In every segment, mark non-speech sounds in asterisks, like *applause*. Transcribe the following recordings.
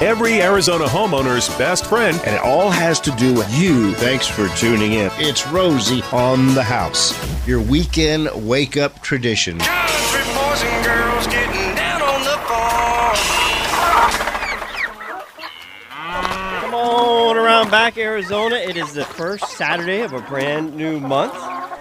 every Arizona homeowner's best friend. And it all has to do with you. Thanks for tuning in. It's Rosie on the house, your weekend wake up tradition. Country boys and girls getting down on the farm. Come on around back, Arizona. It is the first Saturday of a brand new month.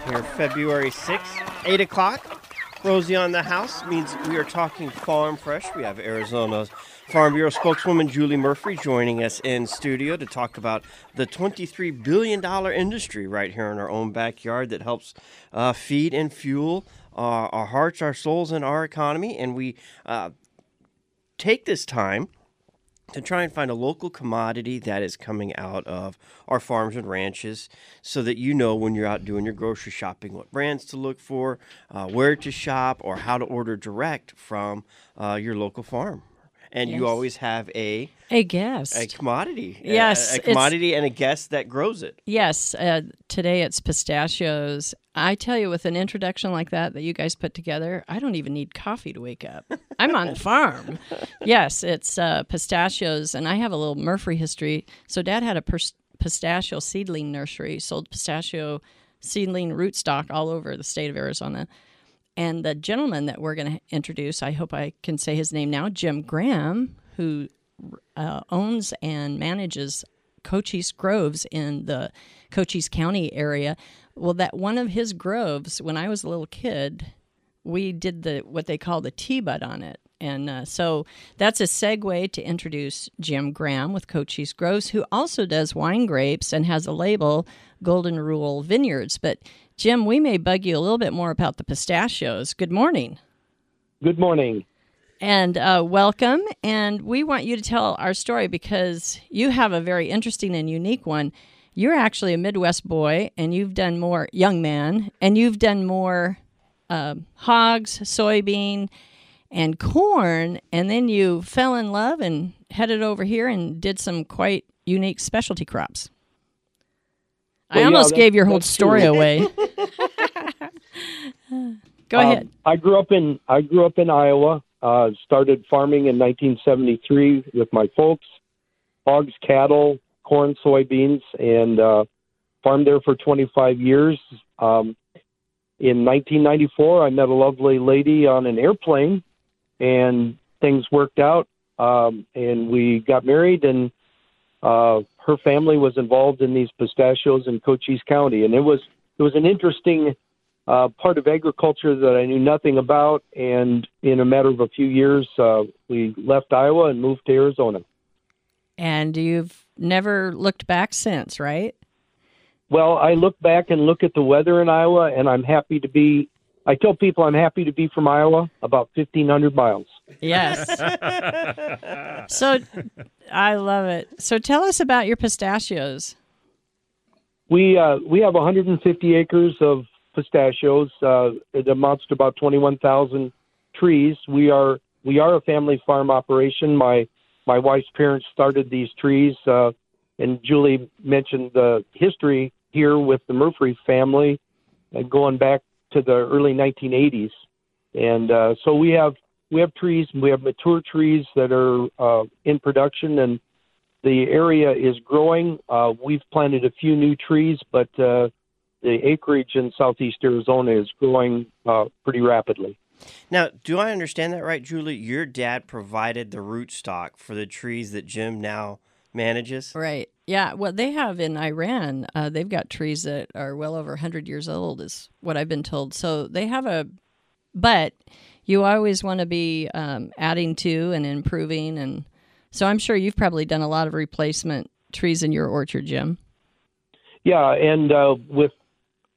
Here, February 6th, 8 o'clock. Rosie on the house means we are talking farm fresh. We have Arizona's Farm Bureau spokeswoman Julie Murphy joining us in studio to talk about the $23 billion industry right here in our own backyard that helps uh, feed and fuel uh, our hearts, our souls, and our economy. And we uh, take this time to try and find a local commodity that is coming out of our farms and ranches so that you know when you're out doing your grocery shopping what brands to look for, uh, where to shop, or how to order direct from uh, your local farm. And you always have a, A guest. a commodity. Yes, A, it's- commodity and a guest that grows it. yes, uh, today it's pistachios. I tell you, with an introduction like that that you guys put together, I don't even need coffee to wake up. I'm on the *laughs* farm. Yes, it's uh, pistachios, and I have a little Murphy history. So, Dad had a pers- pistachio seedling nursery, sold pistachio seedling rootstock all over the state of Arizona. And the gentleman that we're going to introduce, I hope I can say his name now, Jim Graham, who uh, owns and manages Cochise Groves in the Cochise County area. Well, that one of his groves, when I was a little kid, we did the what they call the T-bud on it. And uh, so that's a segue to introduce Jim Graham with Cochise Groves, who also does wine grapes and has a label, Golden Rule Vineyards. But Jim, we may bug you a little bit more about the pistachios. Good morning. Good morning. And uh, welcome. And we want you to tell our story because you have a very interesting and unique one. You're actually a Midwest boy, and you've done more, young man, and you've done more uh, hogs, soybean, and corn. And then you fell in love and headed over here and did some quite unique specialty crops. I yeah, almost that- gave your whole story true. away. *laughs* Go Um, ahead. I grew up in I grew up in Iowa. Uh, started farming in 1973 with my folks. Hogs, cattle, corn, soybeans, and uh, farmed there for 25 years. Um, in 1994, I met a lovely lady on an airplane, and things worked out. Um, and we got married, and uh, her family was involved in these pistachios in Cochise County, and it was it was an interesting uh, part of agriculture that I knew nothing about. And in a matter of a few years, uh, we left Iowa and moved to Arizona. And you've never looked back since, right? Well, I look back and look at the weather in Iowa, and I'm happy to be. I tell people I'm happy to be from Iowa, about 1,500 miles. Yes. *laughs* so I love it. So tell us about your pistachios. We uh, we have 150 acres of pistachios. Uh, it amounts to about 21,000 trees. We are we are a family farm operation. My my wife's parents started these trees, uh, and Julie mentioned the history here with the Murphy family, going back to the early 1980s. And uh, so we have we have trees. We have mature trees that are uh, in production, and the area is growing. Uh, we've planted a few new trees, but uh, the acreage in southeast Arizona is growing uh, pretty rapidly. Now, do I understand that right, Julie? Your dad provided the root stock for the trees that Jim now manages? Right. Yeah. What they have in Iran, uh, they've got trees that are well over 100 years old, is what I've been told. So they have a, but you always want to be um, adding to and improving. And so I'm sure you've probably done a lot of replacement trees in your orchard, Jim. Yeah, and uh, with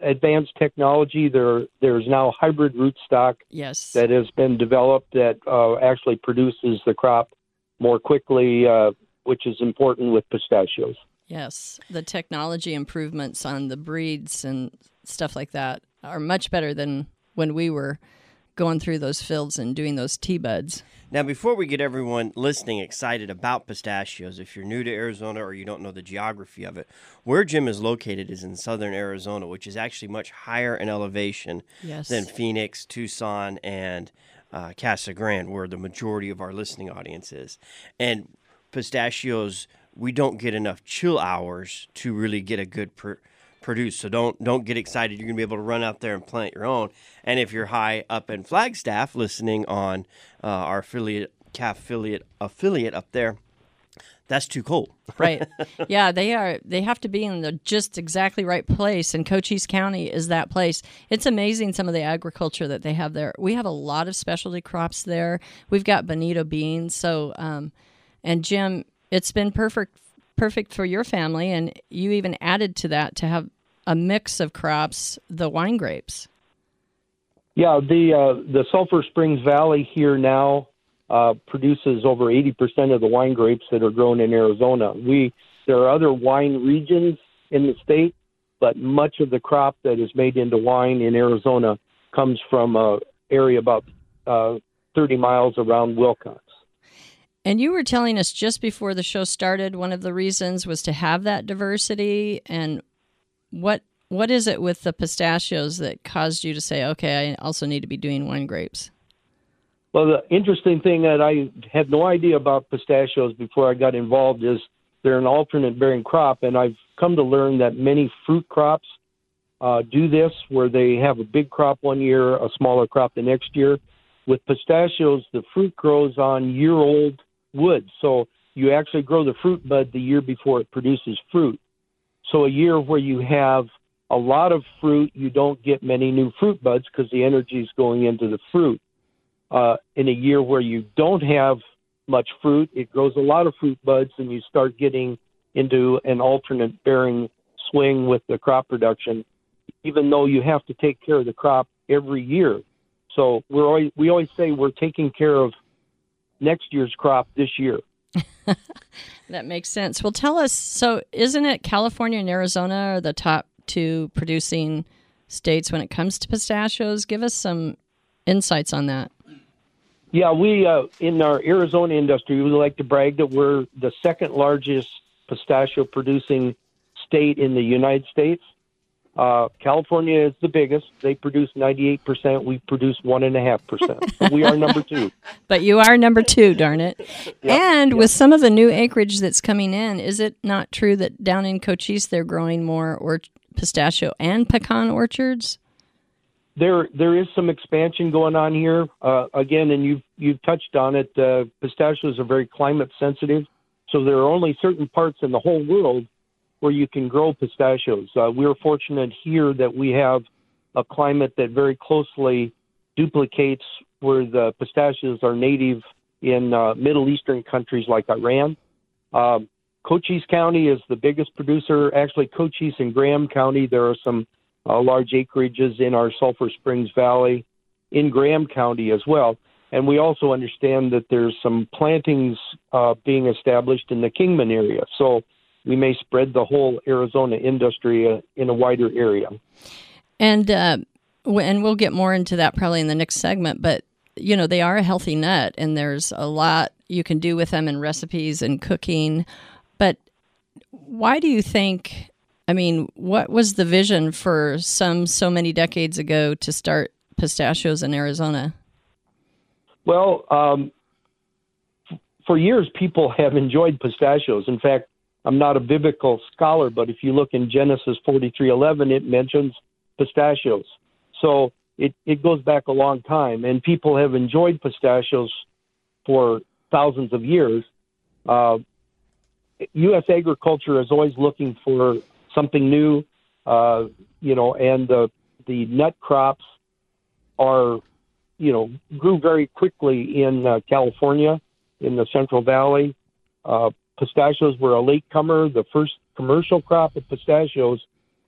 advanced technology, there there's now hybrid rootstock Yes. that has been developed that uh, actually produces the crop more quickly, uh, which is important with pistachios. Yes, the technology improvements on the breeds and stuff like that are much better than when we were going through those fields and doing those T-buds. Now, before we get everyone listening excited about pistachios, if you're new to Arizona or you don't know the geography of it, where Jim is located is in southern Arizona, which is actually much higher in elevation Yes. than Phoenix, Tucson, and uh, Casa Grande, where the majority of our listening audience is. And pistachios we don't get enough chill hours to really get a good pr- produce. So don't don't get excited. You're gonna be able to run out there and plant your own. And if you're high up in Flagstaff, listening on uh, our affiliate calf affiliate affiliate up there, that's too cold. right. *laughs* Yeah, they are. They have to be in the just exactly right place, and Cochise County is that place. It's amazing some of the agriculture that they have there. We have a lot of specialty crops there. We've got bonito beans. So, um, and Jim, it's been perfect, perfect for your family, and you even added to that to have a mix of crops, the wine grapes. Yeah, the uh, the Sulphur Springs Valley here now uh, produces over 80% of the wine grapes that are grown in Arizona. We there are other wine regions in the state, but much of the crop that is made into wine in Arizona comes from a area about uh, 30 miles around Willcox. And you were telling us just before the show started, one of the reasons was to have that diversity. And what what is it with the pistachios that caused you to say, okay, I also need to be doing wine grapes? Well, the interesting thing that I had no idea about pistachios before I got involved is they're an alternate bearing crop, and I've come to learn that many fruit crops uh, do this, where they have a big crop one year, a smaller crop the next year. With pistachios, the fruit grows on year-old wood, so you actually grow the fruit bud the year before it produces fruit. So a year where you have a lot of fruit, you don't get many new fruit buds because the energy is going into the fruit uh, in a year where you don't have much fruit, it grows a lot of fruit buds, and you start getting into an alternate bearing swing with the crop production, even though you have to take care of the crop every year. So we're always, we always say we're taking care of next year's crop this year. *laughs* that makes sense. Well, tell us. So, isn't it California and Arizona are the top two producing states when it comes to pistachios? Give us some insights on that. Yeah, we uh, in our Arizona industry, we like to brag that we're the second largest pistachio producing state in the United States. Uh, California is the biggest. They produce 98%. We produce 1.5%. we are number two. *laughs* But you are number two, darn it. *laughs* Yep, and yep. with some of the new acreage that's coming in, is it not true that down in Cochise they're growing more or pistachio and pecan orchards? there there is some expansion going on here uh, again, and you've you've touched on it. Uh, pistachios are very climate sensitive, so there are only certain parts in the whole world where you can grow pistachios. Uh, we're fortunate here that we have a climate that very closely duplicates where the pistachios are native in uh, Middle Eastern countries like Iran. Um, Cochise County is the biggest producer. Actually, Cochise and Graham County, there are some uh, large acreages in our Sulphur Springs Valley, in Graham County as well. And we also understand that there's some plantings uh, being established in the Kingman area. So we may spread the whole Arizona industry uh, in a wider area. And uh, and we'll get more into that probably in the next segment. But you know they are a healthy nut, and there's a lot you can do with them in recipes and cooking. But why do you think I mean, what was the vision for some so many decades ago to start pistachios in Arizona? Well, um, for years, people have enjoyed pistachios. In fact, I'm not a biblical scholar, but if you look in Genesis 43:11, it mentions pistachios. So it, it goes back a long time, and people have enjoyed pistachios for thousands of years. Uh, U.S. agriculture is always looking for something new, uh, you know, and the the nut crops are, you know, grew very quickly in uh, California, in the Central Valley. Uh, pistachios were a late comer. The first commercial crop of pistachios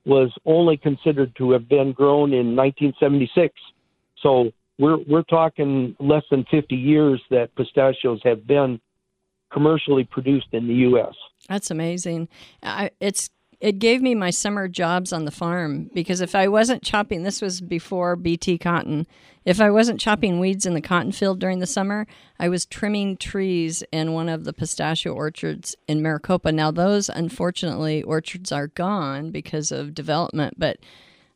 was only considered to have been grown in 1976. So we're we're talking less than 50 years that pistachios have been commercially produced in the U.S. That's amazing. I, it's it gave me my summer jobs on the farm because if I wasn't chopping, this was before BT cotton. If I wasn't chopping weeds in the cotton field during the summer, I was trimming trees in one of the pistachio orchards in Maricopa. Now, those unfortunately orchards are gone because of development, but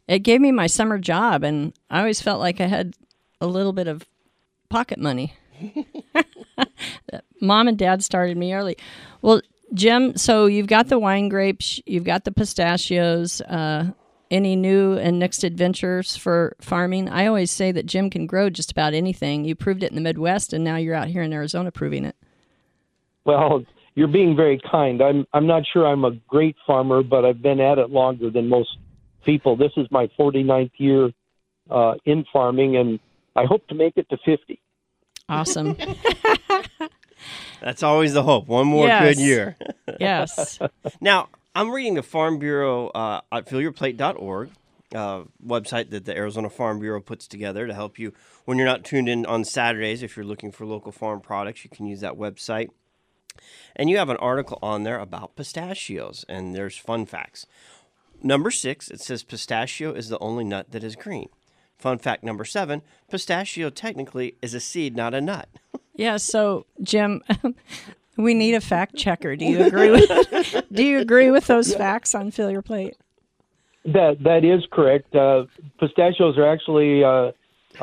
it gave me my summer job, and I always felt like I had a little bit of pocket money. *laughs* mom and dad started me early. Well, Jim, so you've got the wine grapes, you've got the pistachios. Uh, any new and next adventures for farming? I always say that Jim can grow just about anything. You proved it in the Midwest, and now you're out here in Arizona proving it. Well, you're being very kind. I'm I'm not sure I'm a great farmer, but I've been at it longer than most people. This is my 49th year uh, in farming, and I hope to make it to 50. Awesome. *laughs* That's always the hope. One more Yes. good year. yes. *laughs* Now, I'm reading the Farm Bureau uh, at fillyourplate.org uh, website that the Arizona Farm Bureau puts together to help you when you're not tuned in on Saturdays. If you're looking for local farm products, you can use that website. And you have an article on there about pistachios, and there's fun facts. Number six, it says pistachio is the only nut that is green. Fun fact number seven pistachio technically is a seed, not a nut. *laughs* Yeah. So, Jim, *laughs* we need a fact checker. Do you agree with? *laughs* do you agree with those facts on Fill Your Plate? That that is correct. Uh, pistachios are actually uh,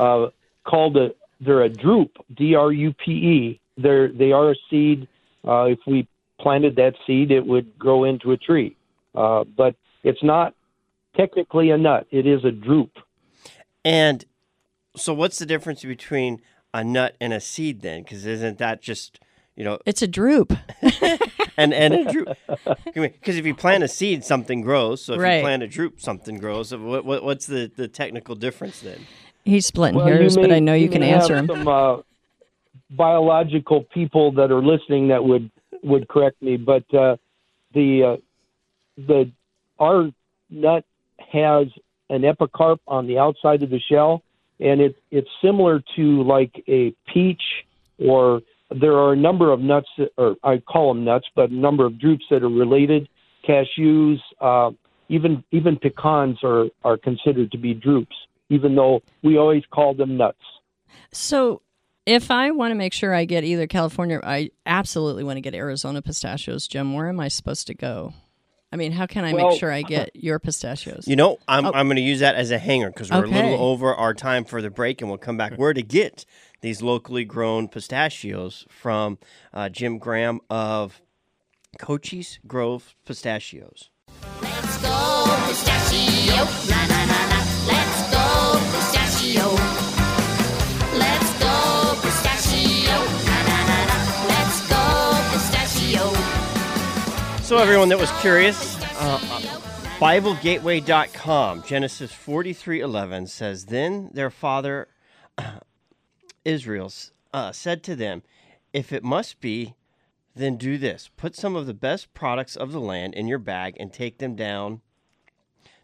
uh, called a they're a drupe, D R U P E. They're they are a seed. Uh, if we planted that seed, it would grow into a tree. Uh, but it's not technically a nut. It is a drupe. And so, what's the difference between a nut and a seed then? Because isn't that just you know It's a droop. *laughs* and and a droop? Because if you plant a seed, something grows. So if Right. you plant a droop, something grows. So what, what what's the the technical difference then? He's splitting Well, you hairs, but I know you can may have answer him. Some uh, biological people that are listening that would would correct me, but uh, the uh, the our nut has an epicarp on the outside of the shell, and it it's similar to like a peach, or there are a number of nuts, or I call them nuts, but a number of drupes that are related. Cashews, uh, even even pecans are are considered to be drupes, even though we always call them nuts. So, if I want to make sure I get either California, I absolutely want to get Arizona pistachios, Jim. Where am I supposed to go? I mean, how can I Well- make sure I get your pistachios? You know, I'm I'm going to use that as a hanger because we're a little over our time for the break, and we'll come back. Where to get these locally grown pistachios from uh, Jim Graham of Cochise Grove Pistachios. Let's go pistachio, na na na na. Everyone that was curious, uh, uh, BibleGateway.com, Genesis 43:11 says, "Then their father *clears throat* Israel uh, said to them, If it must be, then do this: put some of the best products of the land in your bag and take them down."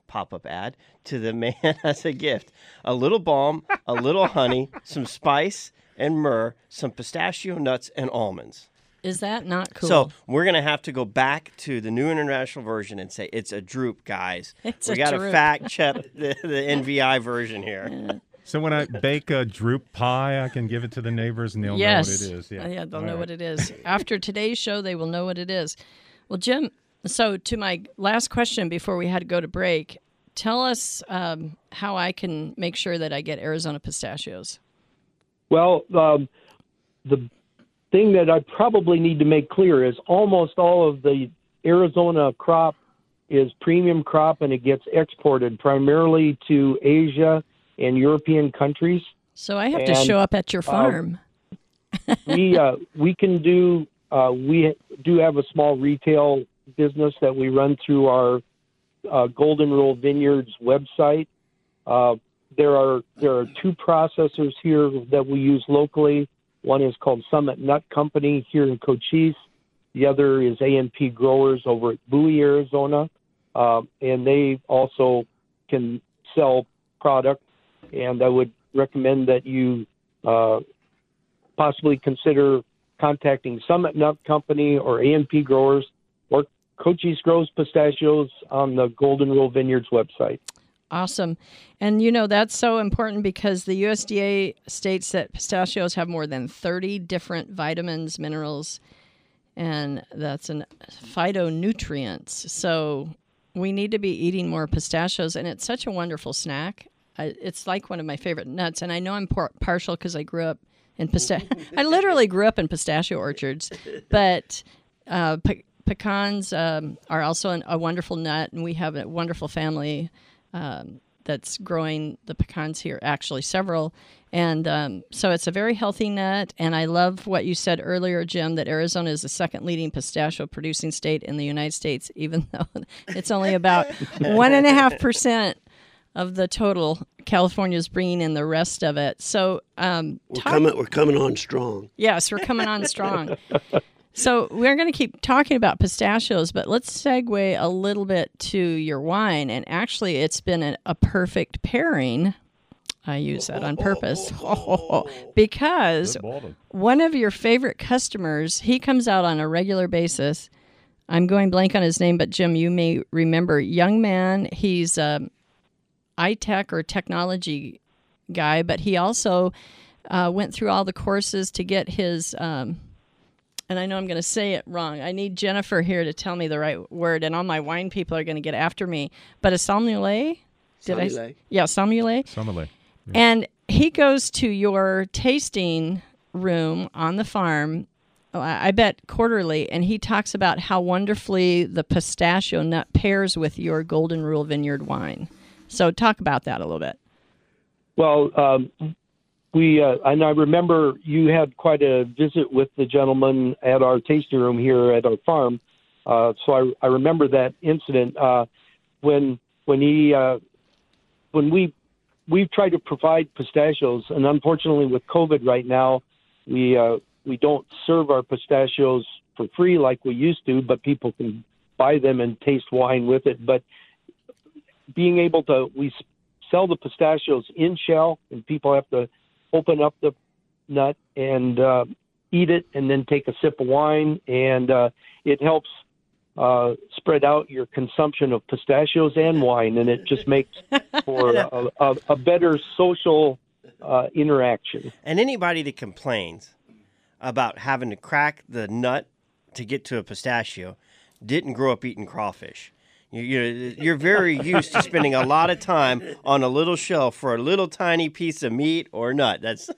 Pop-up ad to the man *laughs* as a gift: a little balm, a little honey, some spice and myrrh, some pistachio nuts and almonds. Is that not cool? So we're gonna have to go back to the New International Version and say it's a droop, guys. *laughs* It's we a got to droop. fact check *laughs* the, the NVI version here. So when I bake a droop pie, I can give it to the neighbors and they'll yes, know what it is. Yeah, Uh, yeah, they'll All know right. what it is. After today's show, they will know what it is. Well, Jim. So to my last question before we had to go to break, tell us um, how I can make sure that I get Arizona pistachios. Well, um, the thing that I probably need to make clear is almost all of the Arizona crop is premium crop and it gets exported primarily to Asia and European countries. So I have to show up at your farm. *laughs* we uh, we can do uh, we do have a small retail business that we run through our uh, Golden Rule Vineyards website. Uh, there are there are two processors here that we use locally. One is called Summit Nut Company here in Cochise. The other is A&P Growers over at Bowie, Arizona, uh, and they also can sell product. And I would recommend that you uh, possibly consider contacting Summit Nut Company or A&P Growers or Cochise Groves Pistachios on the Golden Rule Vineyards website. Awesome. And you know, that's so important because the USDA states that pistachios have more than 30 different vitamins, minerals, and that's an phytonutrients. So we need to be eating more pistachios, and it's such a wonderful snack. I, it's like one of my favorite nuts, and I know I'm par- partial because I grew up in pista- *laughs* I literally grew up in pistachio orchards, but uh, pe- pecans um, are also an, a wonderful nut, and we have a wonderful family um, that's growing the pecans here. Actually, several, and um, so it's a very healthy nut. And I love what you said earlier, Jim, that Arizona is the second leading pistachio producing state in the United States, *laughs* even though it's only about *laughs* one and a half percent of the total. California's bringing in the rest of it. So, um, We're talk- coming. We're coming on strong. Yes, we're coming on strong. *laughs* So we're going to keep talking about pistachios, but let's segue a little bit to your wine. And actually, it's been a, a perfect pairing. I use that on purpose *laughs* because one of your favorite customers, he comes out on a regular basis. I'm going blank on his name, but Jim, you may remember. Young man, he's a iTech or technology guy, but he also uh, went through all the courses to get his. Um, and I know I'm going to say it wrong. I need Jennifer here to tell me the right word, and all my wine people are going to get after me. But a sommelier, did I? Sommelier. Yeah, sommelier. Sommelier. And he goes to your tasting room on the farm, oh, I I bet quarterly, and he talks about how wonderfully the pistachio nut pairs with your Golden Rule Vineyard wine. So talk about that a little bit. Well, um, we uh, and I remember you had quite a visit with the gentleman at our tasting room here at our farm. Uh, so I, I remember that incident uh, when when he uh, when we we've tried to provide pistachios, and unfortunately with COVID right now, we uh, we don't serve our pistachios for free like we used to, but people can buy them and taste wine with it. But being able to we sell the pistachios in shell, and people have to open up the nut and uh, eat it, and then take a sip of wine, and uh, it helps uh, spread out your consumption of pistachios and wine, and it just makes for *laughs* a, a, a better social uh, interaction. And anybody that complains about having to crack the nut to get to a pistachio didn't grow up eating crawfish. You- You're, you're very used to spending a lot of time on a little shelf for a little tiny piece of meat or nut. That's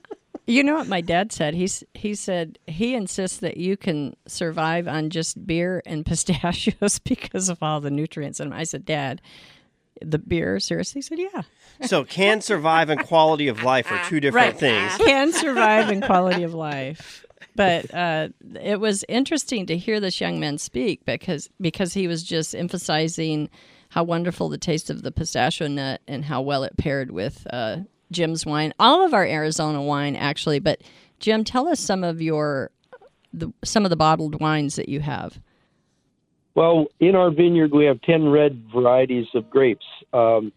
You know what my dad said? He's he said he insists that you can survive on just beer and pistachios *laughs* because of all the nutrients in them. I said, Dad, the beer, seriously? He said, Yeah. so can survive and quality of life are two different things. Can survive and quality of life. But uh, it was interesting to hear this young man speak because because he was just emphasizing how wonderful the taste of the pistachio nut and how well it paired with uh, Jim's wine. All of our Arizona wine, actually. But Jim, tell us some of your the, some of the bottled wines that you have. Well, in our vineyard, we have 10 red varieties of grapes um,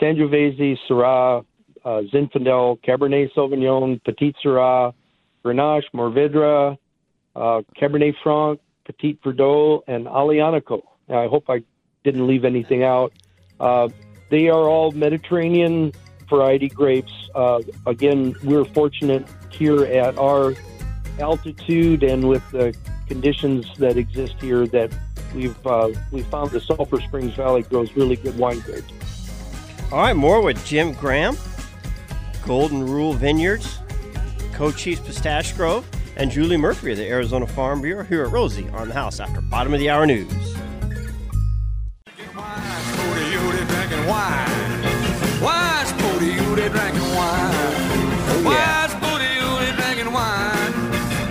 Sangiovese, Syrah, uh, Zinfandel, Cabernet Sauvignon, Petite Sirah, Grenache, Mourvedre, uh, Cabernet Franc, Petit Verdot, and Aglianico. I hope I didn't leave anything out. Uh, they are all Mediterranean variety grapes. Uh, again, we're fortunate here at our altitude and with the conditions that exist here that we've uh, we found the Sulphur Springs Valley grows really good wine grapes. All right, more with Jim Graham, Golden Rule Vineyards, Cochise Pistache Grove, and Julie Murphy of the Arizona Farm Bureau here at Rosie on the House after bottom of the hour news. Spooty Udi drinking wine. Why Spo-Dee-O-Dee drinking wine? Why Spo-Dee-O-Dee drinking wine?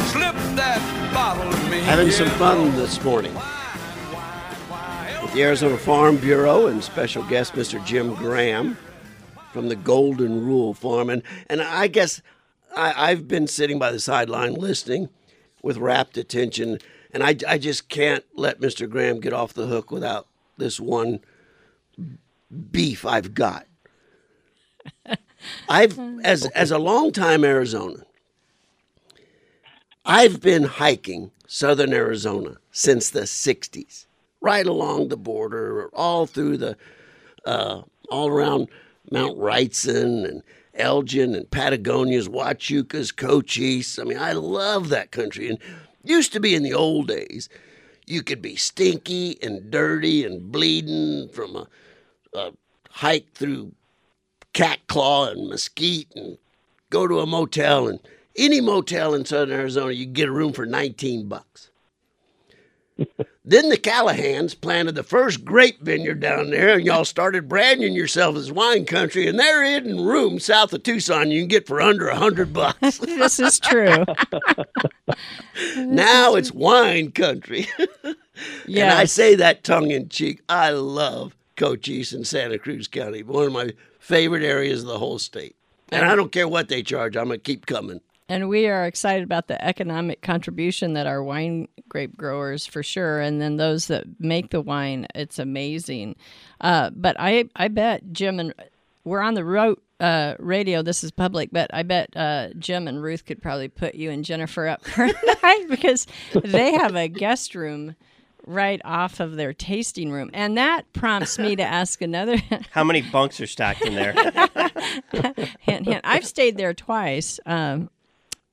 Slip that bottle to me. Having some fun this morning with the Arizona Farm Bureau and special guest Mr. Jim Graham from the Golden Rule Farm. And, and I guess I, I've been sitting by the sideline listening with rapt attention, and I, I just can't let Mr. Graham get off the hook without this one beef I've got. *laughs* I've as as a longtime Arizonan, I've been hiking southern Arizona since the 60s, right along the border, all through the, uh, all around Mount Wrightson and Elgin and Patagonia's, Huachucas, Cochise. I mean, I love that country. And used to be in the old days, you could be stinky and dirty and bleeding from a, a hike through cat claw and mesquite and go to a motel and any motel in southern Arizona, you get a room for 19 bucks. Then the Callaghans planted the first grape vineyard down there, and y'all started branding yourself as wine country. And they're in room south of Tucson you can get for under a hundred bucks. *laughs* this is true. now it's wine country. *laughs* And I say that tongue in cheek. I love Cochise and Santa Cruz County, one of my favorite areas of the whole state. And I don't care what they charge, I'm going to keep coming. And we are excited about the economic contribution that our wine grape growers, for sure, and then those that make the wine. It's amazing. Uh, but I, I bet Jim and we're on the road uh, radio. This is public, but I bet uh, Jim and Ruth could probably put you and Jennifer up *laughs* for a night because they have a guest room right off of their tasting room, and that prompts me to ask another. *laughs* How many bunks are stacked in there? *laughs* hint, hint. I've stayed there twice, um,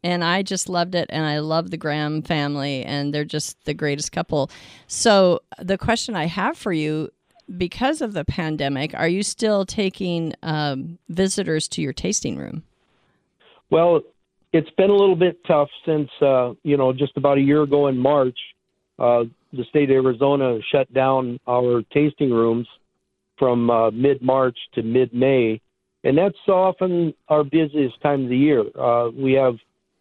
and I just loved it. And I love the Graham family, and they're just the greatest couple. So, the question I have for you because of the pandemic, are you still taking um, visitors to your tasting room? Well, it's been a little bit tough since uh, you know just about a year ago in March, uh, the state of Arizona shut down our tasting rooms from uh, mid March to mid May, and that's often our busiest time of the year. Uh, we have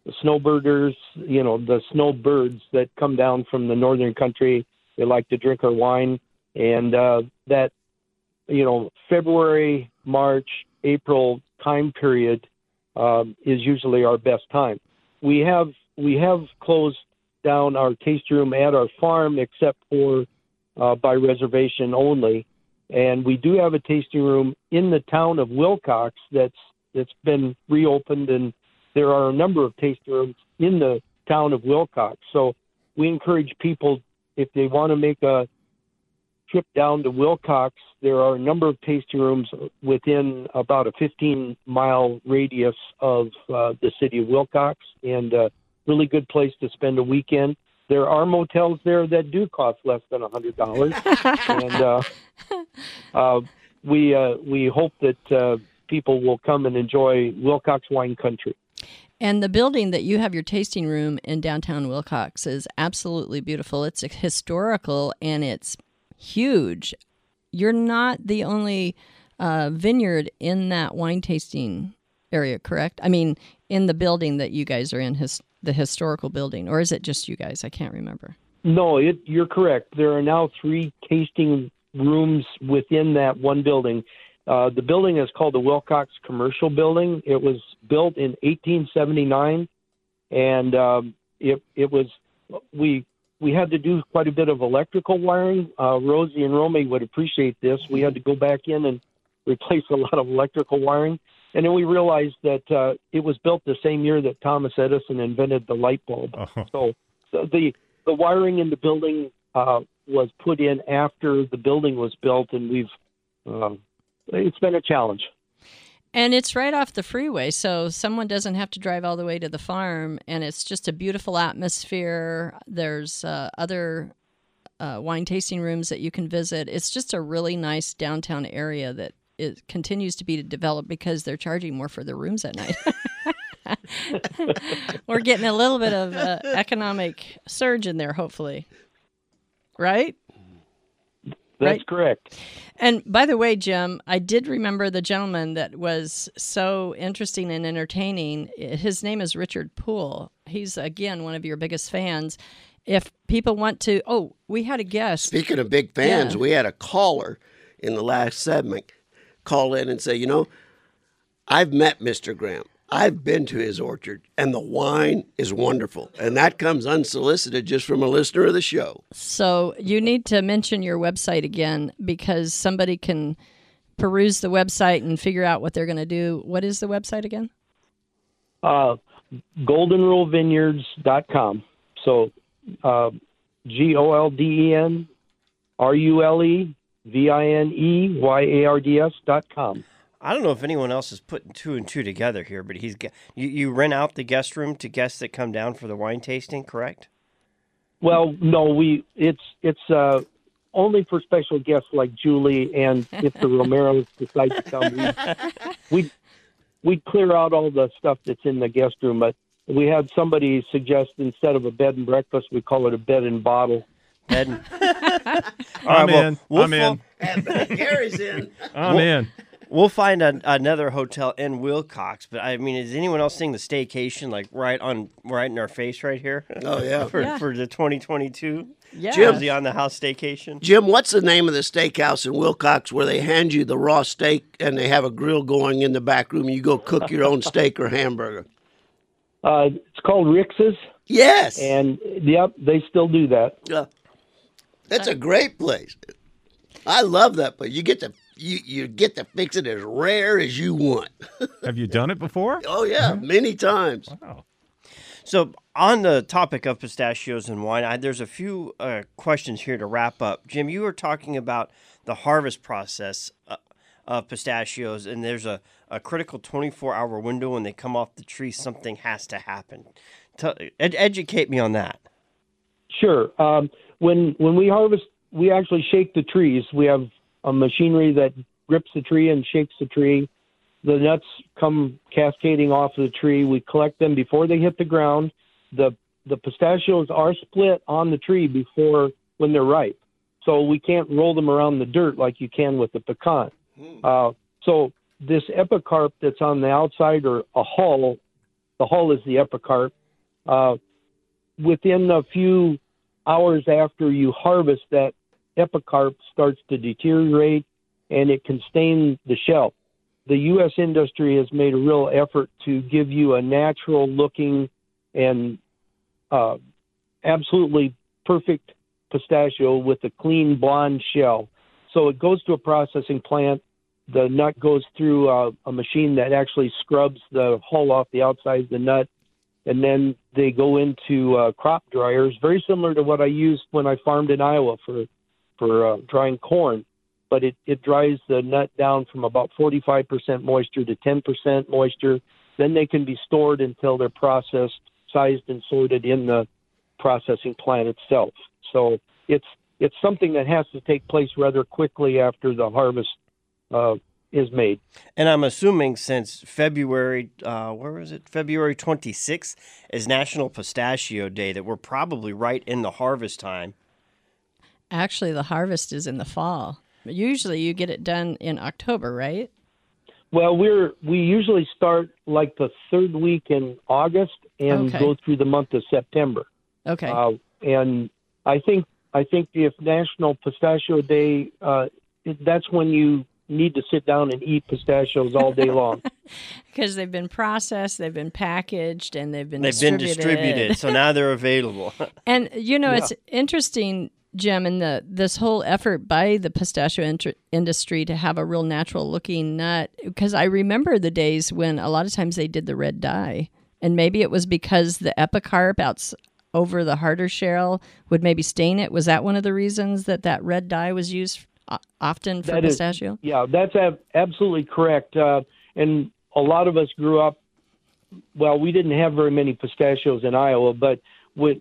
the snowbirders, you know, the snowbirds that come down from the northern country. They like to drink our wine, and uh, that you know February, March, April time period um, is usually our best time. We have we have closed down our taste room at our farm, except for uh, by reservation only, and we do have a tasting room in the town of Willcox that's that's been reopened, and there are a number of tasting rooms in the town of Willcox. So we encourage people if they want to make a trip down to Willcox, there are a number of tasting rooms within about a 15 mile radius of uh, the city of Willcox, and a really good place to spend a weekend. There are motels there that do cost less than a hundred dollars, and uh, *laughs* uh, we uh, we hope that uh, people will come and enjoy Willcox wine country. And the building that you have your tasting room in downtown Willcox is absolutely beautiful. It's historical and it's huge. You're not the only uh, vineyard in that wine tasting area, correct? I mean, in the building that you guys are in, his, the historical building, or is it just you guys? I can't remember. No, it, you're correct. There are now three tasting rooms within that one building. Uh, the building is called the Willcox Commercial Building. It was built in 1879, and um, it it was we we had to do quite a bit of electrical wiring. Uh, Rosie and Romy would appreciate this. We had to go back in and replace a lot of electrical wiring, and then we realized that uh, it was built the same year that Thomas Edison invented the light bulb. *laughs* So, so the the wiring in the building uh, was put in after the building was built, and we've um, it's been a challenge. And it's right off the freeway, so someone doesn't have to drive all the way to the farm, and it's just a beautiful atmosphere. There's uh, other uh, wine tasting rooms that you can visit. It's just a really nice downtown area that it continues to be developed because they're charging more for their rooms at night. *laughs* We're getting a little bit of uh, economic surge in there, hopefully. Right? That's Right. correct. And by the way, Jim, I did remember the gentleman that was so interesting and entertaining. His name is Richard Poole. He's, again, one of your biggest fans. If people want to, oh, we had a guest. Speaking of big fans, Yeah. we had a caller in the last segment call in and say, you know, I've met Mr. Graham. I've been to his orchard, and the wine is wonderful. And that comes unsolicited just from a listener of the show. So you need to mention your website again because somebody can peruse the website and figure out what they're going to do. What is the website again? Uh, GoldenRuleVineyards.com. So uh, G O L D E N R U L E V I N E Y A R D S dot com. I don't know if anyone else is putting two and two together here, but he's got, you, you rent out the guest room to guests that come down for the wine tasting, correct? Well, no, we it's it's uh, only for special guests like Julie, and if the Romeros decide to come, we we we clear out all the stuff that's in the guest room. But we had somebody suggest instead of a bed and breakfast, we call it a bed and bottle. Bed. *laughs* All I'm well, in. we'll I'm in. *laughs* Gary's in. I'm Well- in. We'll find a, another hotel in Willcox, but I mean, is anyone else seeing the staycation like right on right in our face right here? Oh, yeah. *laughs* for, Yeah. for the 2022 Yeah. Jersey on the house staycation. Jim, what's the name of the steakhouse in Willcox where they hand you the raw steak and they have a grill going in the back room and you go cook your own steak or hamburger? Uh, it's called Rix's, Yes. and yep, they still do that. Uh, that's a great place. I love that place. You get to you, you get to fix it as rare as you want. *laughs* Have you done it before? Oh yeah, many times. Wow. So, on the topic of pistachios and wine, I, there's a few uh, questions here to wrap up. Jim, you were talking about the harvest process uh, of pistachios, and there's a, a critical 24 hour window when they come off the tree. Something has to happen. Tell ed- educate me on that. Sure. Um, when when we harvest, we actually shake the trees. We have a machinery that grips the tree and shakes the tree. The nuts come cascading off of the tree. We collect them before they hit the ground. The the pistachios are split on the tree before when they're ripe, so we can't roll them around the dirt like you can with the pecan. Uh, so this epicarp that's on the outside or a hull, the hull is the epicarp. Uh, within a few hours after you harvest, that epicarp starts to deteriorate and it can stain the shell. The U.S. industry has made a real effort to give you a natural looking and uh, absolutely perfect pistachio with a clean blonde shell. So it goes to a processing plant. The nut goes through a, a machine that actually scrubs the hull off the outside of the nut and then they go into uh, crop dryers, very similar to what I used when I farmed in Iowa for for uh, drying corn. But it, it dries the nut down from about 45% moisture to 10% moisture. Then they can be stored until they're processed, sized, and sorted in the processing plant itself. So it's it's something that has to take place rather quickly after the harvest uh, is made. And I'm assuming since February, uh, where was it? February 26th is National Pistachio Day, that we're probably right in the harvest time. Actually, the harvest is in the fall. Usually, you get it done in October, right? Well, we're we usually start like the third week in August and Okay. go through the month of September. Okay. Uh, and I think I think if National Pistachio Day, uh, that's when you need to sit down and eat pistachios all day long. *laughs* Because they've been processed, they've been packaged, and they've been They've been distributed. distributed, so now they're *laughs* available. *laughs* And you know, it's interesting, Jim, in the this whole effort by the pistachio inter- industry to have a real natural looking nut. Because I remember the days when a lot of times they did the red dye, and maybe it was because the epicarp outs over the harder shell would maybe stain it. Was that one of the reasons that that red dye was used often for That is- pistachio? yeah, that's ab- absolutely correct. Uh, and a lot of us grew up. Well, we didn't have very many pistachios in Iowa, but with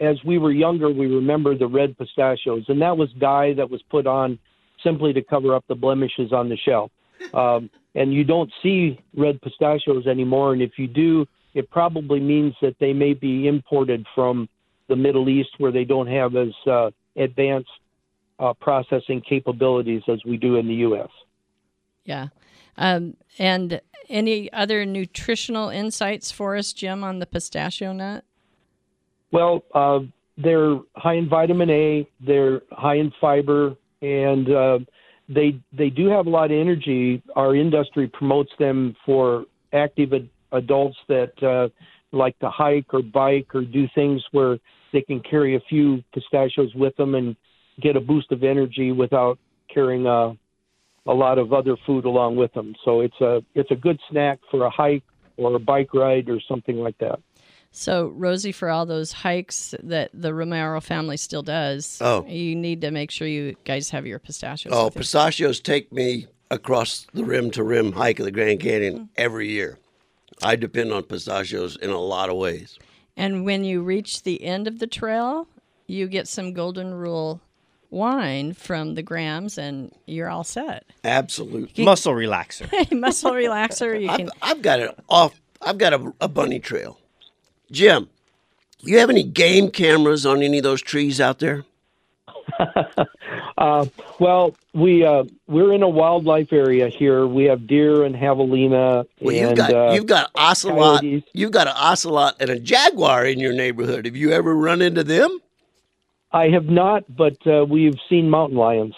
as we were younger, we remember the red pistachios, and that was dye that was put on simply to cover up the blemishes on the shell. Um, and you don't see red pistachios anymore, and if you do, it probably means that they may be imported from the Middle East, where they don't have as uh, advanced uh, processing capabilities as we do in the U.S. Yeah. Um, and any other nutritional insights for us, Jim, on the pistachio nut? Well, uh, they're high in vitamin A, they're high in fiber, and uh, they they do have a lot of energy. Our industry promotes them for active ad- adults that uh, like to hike or bike or do things where they can carry a few pistachios with them and get a boost of energy without carrying a, a lot of other food along with them. So it's a it's a good snack for a hike or a bike ride or something like that. So, Rosie, for all those hikes that the Romero family still does, Oh. you need to make sure you guys have your pistachios. Oh, with you. pistachios take me across the rim to rim hike of the Grand Canyon mm. every year. I depend on pistachios in a lot of ways. and when you reach the end of the trail, you get some Golden Rule wine from the Grahams, and you're all set. Absolutely. Muscle relaxer. *laughs* Muscle relaxer. You *laughs* I've, can. I've got it off. I've got a, a bunny trail. Jim, you have any game cameras on any of those trees out there? *laughs* Uh, well, we uh, we're in a wildlife area here. We have deer and javelina. Well, you've and, got uh, you've got ocelot, coyotes. you've got an ocelot and a jaguar in your neighborhood. Have you ever run into them? I have not, but uh, we've seen mountain lions.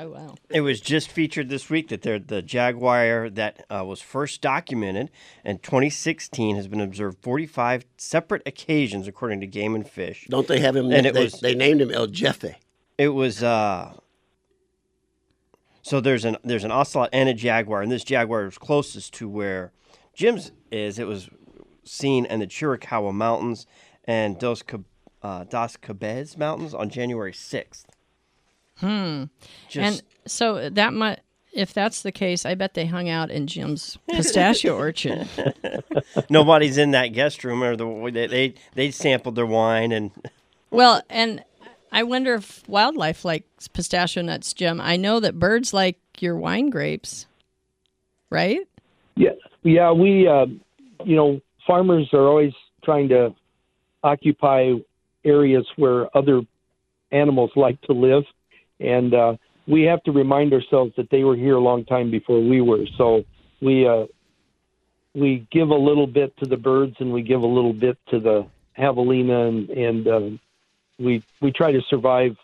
Oh wow. It was just featured this week that they're the jaguar that uh, was first documented in 2016 has been observed 45 separate occasions, according to Game and Fish. Don't they have him? And it they, was- they named him El Jefe. It was uh, so there's an there's an ocelot and a jaguar, and this jaguar is closest to where Jim's is. It was seen in the Chiricahua Mountains and Dos Cab- uh, Dos Cabez Mountains on January 6th. Hmm. Just and so that might, if that's the case, I bet they hung out in Jim's *laughs* pistachio orchard. *laughs* nobody's in that guest room, or the they they, they sampled their wine and. *laughs* Well, and I wonder if wildlife likes pistachio nuts, Jim. I know that birds like your wine grapes, right? Yeah, yeah. We, uh, you know, farmers are always trying to occupy areas where other animals like to live, and uh, we have to remind ourselves that they were here a long time before we were. So we uh, we give a little bit to the birds, and we give a little bit to the javelina, and and um, we we try to survive,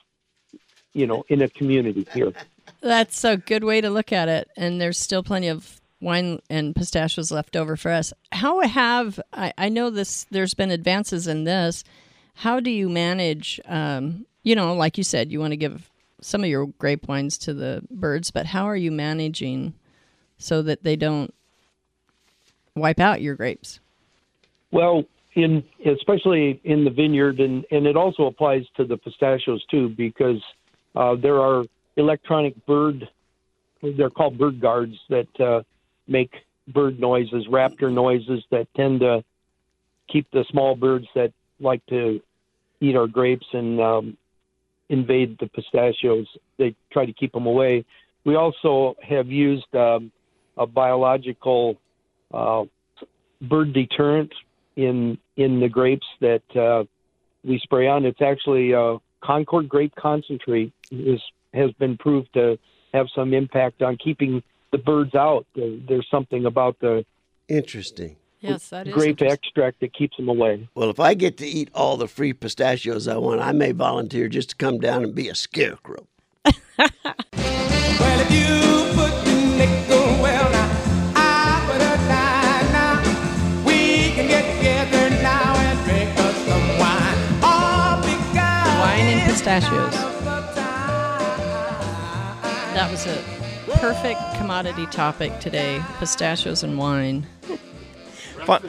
you know, in a community here. That's a good way to look at it. And there's still plenty of wine and pistachios left over for us. How have I, I know this? There's been advances in this. How do you manage? Um, you know, like you said, you want to give some of your grape wines to the birds, but how are you managing so that they don't wipe out your grapes? Well, in especially in the vineyard, and and it also applies to the pistachios too, because uh, there are electronic bird. They're called bird guards that uh, make bird noises, raptor noises that tend to keep the small birds that like to eat our grapes and um, invade the pistachios. They try to keep them away. We also have used um, a biological uh, bird deterrent in in the grapes that uh, we spray on. It's actually uh, Concord grape concentrate is has been proved to have some impact on keeping the birds out. There, there's something about the Interesting. Yes, that is grape interesting. extract that keeps them away. Well, if I get to eat all the free pistachios I want, I may volunteer just to come down and be a scarecrow. *laughs* Well, if you put the nickel, well, now, I put a dime now. We can get together now and drink us some wine. All because Wine and pistachios. kind of a time. That was a perfect commodity topic today pistachios and wine. Fi-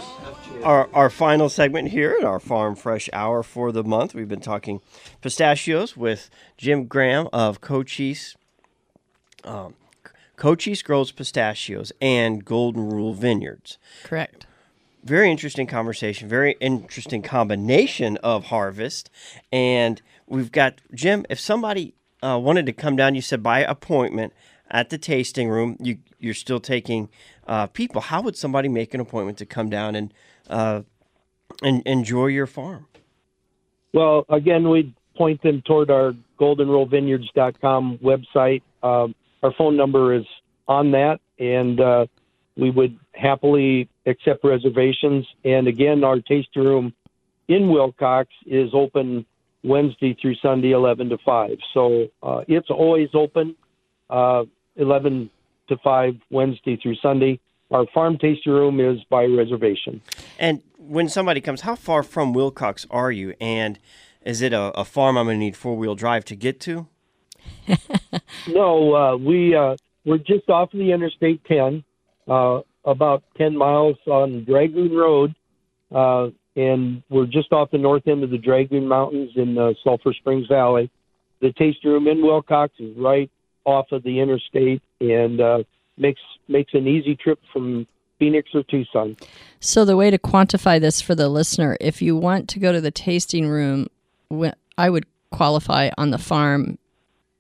our, our final segment here in our Farm Fresh Hour for the month. We've been talking pistachios with Jim Graham of Cochise. Um, Cochise Groves pistachios and Golden Rule Vineyards. Correct. Very interesting conversation. Very interesting combination of harvest. And we've got Jim. If somebody uh, wanted to come down, you said by appointment at the tasting room. You you're still taking uh, people. How would somebody make an appointment to come down and uh, and enjoy your farm? Well, again, we point them toward our goldenrulevineyards.com website. Um, our phone number is on that, and uh, we would happily accept reservations. And again, our tasting room in Willcox is open Wednesday through Sunday, 11 to 5. So uh, it's always open, uh, 11 to 5, Wednesday through Sunday. Our farm tasting room is by reservation. And when somebody comes, how far from Willcox are you? And is it a, a farm I'm going to need four wheel drive to get to? *laughs* No, uh, we uh, we're just off of the Interstate 10, uh, about 10 miles on Dragoon Road, uh, and we're just off the north end of the Dragoon Mountains in the Sulphur Springs Valley. The tasting room in Willcox is right off of the interstate and uh, makes makes an easy trip from Phoenix or Tucson. So the way to quantify this for the listener, if you want to go to the tasting room, I would qualify on the farm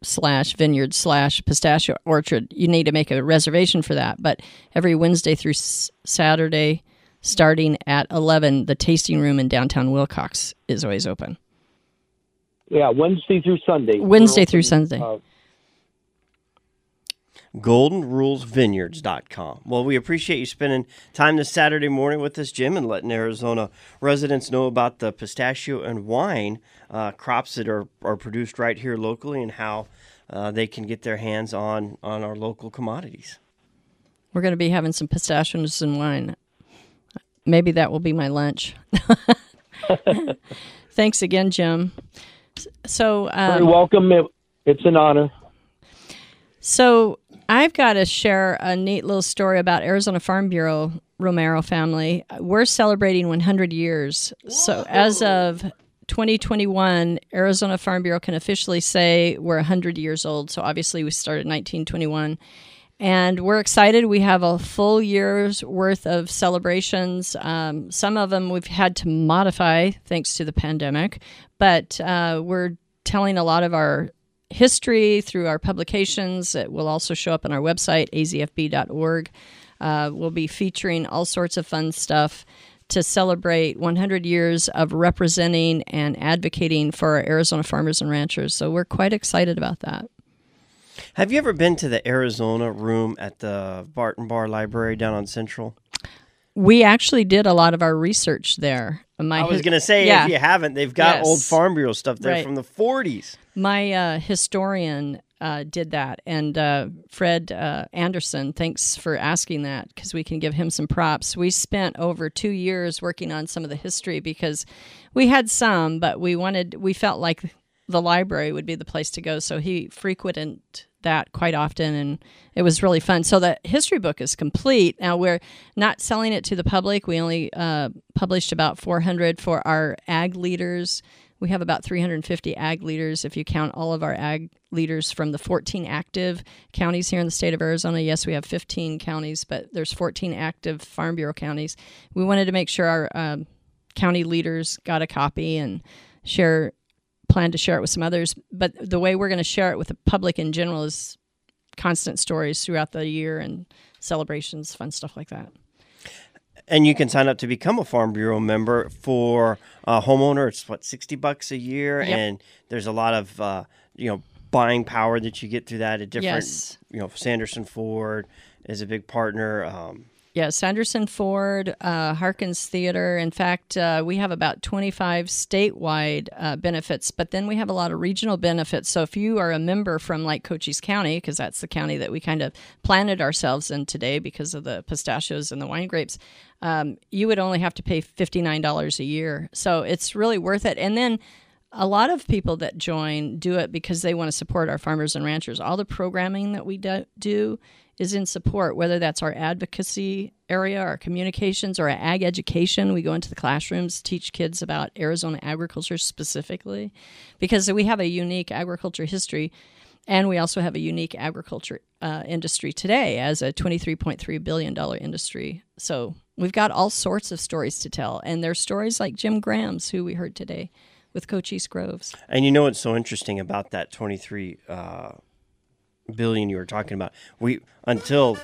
slash vineyard slash pistachio orchard. You need to make a reservation for that. But every Wednesday through s- Saturday, starting at 11. The tasting room in downtown Willcox is always open. Yeah, Wednesday through Sunday. Wednesday We're through Sunday. uh, goldenrulesvineyards.com. Well, we appreciate you spending time this Saturday morning with us, Jim, and letting Arizona residents know about the pistachio and wine uh, crops that are, are produced right here locally and how uh, they can get their hands on, on our local commodities. We're going to be having some pistachios and wine. Maybe that will be my lunch. *laughs* *laughs* Thanks again, Jim. So, very um, welcome. It, it's an honor. So I've got to share a neat little story about Arizona Farm Bureau Romero family. We're celebrating 100 years. So as of 2021, Arizona Farm Bureau can officially say we're 100 years old. So obviously we started in 1921. And we're excited. We have a full year's worth of celebrations. Um, some of them we've had to modify thanks to the pandemic, but uh, we're telling a lot of our history through our publications. It will also show up on our website, azfb.org. Uh, we'll be featuring all sorts of fun stuff to celebrate 100 years of representing and advocating for our Arizona farmers and ranchers. So we're quite excited about that. Have you ever been to the Arizona room at the Burton Barr Library down on Central? We actually did a lot of our research there. My I was going to say, yeah. if you haven't, they've got Yes. old Farm Bureau stuff there Right. from the 40s. My uh, historian uh, did that, and uh, Fred uh, Anderson. Thanks for asking that because we can give him some props. We spent over two years working on some of the history because we had some, but we wanted, we felt like the library would be the place to go. So he frequented that quite often, and it was really fun. So the history book is complete. Now we're not selling it to the public. We only uh, published about 400 for our ag leaders. We have about 350 ag leaders if you count all of our ag leaders from the 14 active counties here in the state of Arizona. Yes, we have 15 counties, but there's 14 active Farm Bureau counties. We wanted to make sure our um, county leaders got a copy and share plan to share it with some others. But the way we're going to share it with the public in general is constant stories throughout the year and celebrations, fun stuff like that. And you can sign up to become a Farm Bureau member for a homeowner. It's what sixty bucks a year, Yep. and there's a lot of uh, you know buying power that you get through that. A different, Yes. you know, Sanderson Ford is a big partner. Um, Yeah, Sanderson Ford, uh, Harkins Theater. In fact, uh, we have about 25 statewide uh, benefits, but then we have a lot of regional benefits. So if you are a member from like Cochise County, because that's the county that we kind of planted ourselves in today because of the pistachios and the wine grapes, um, you would only have to pay $59 a year. So it's really worth it. And then a lot of people that join do it because they want to support our farmers and ranchers. All the programming that we do, is in support, whether that's our advocacy area, our communications, or our ag education. We go into the classrooms, teach kids about Arizona agriculture specifically, because we have a unique agriculture history. And we also have a unique agriculture uh, industry today as a $23.3 billion industry. So we've got all sorts of stories to tell. And there's stories like Jim Graham's, who we heard today with Cochise Groves. and you know what's so interesting about that twenty three uh, billion you were talking about? We until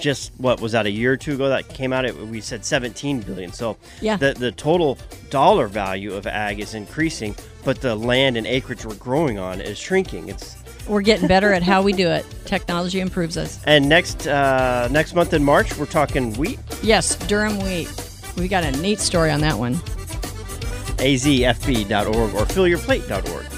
just what was that a year or two ago that came out? It, we said seventeen billion. So Yeah. the the total dollar value of ag is increasing, but the land and acreage we're growing on is shrinking. It's We're getting better at how we do it. Technology improves us. and next uh, next month in March we're talking wheat. Yes, Durum wheat. We got a neat story on that one. azfb.org or fillyourplate.org.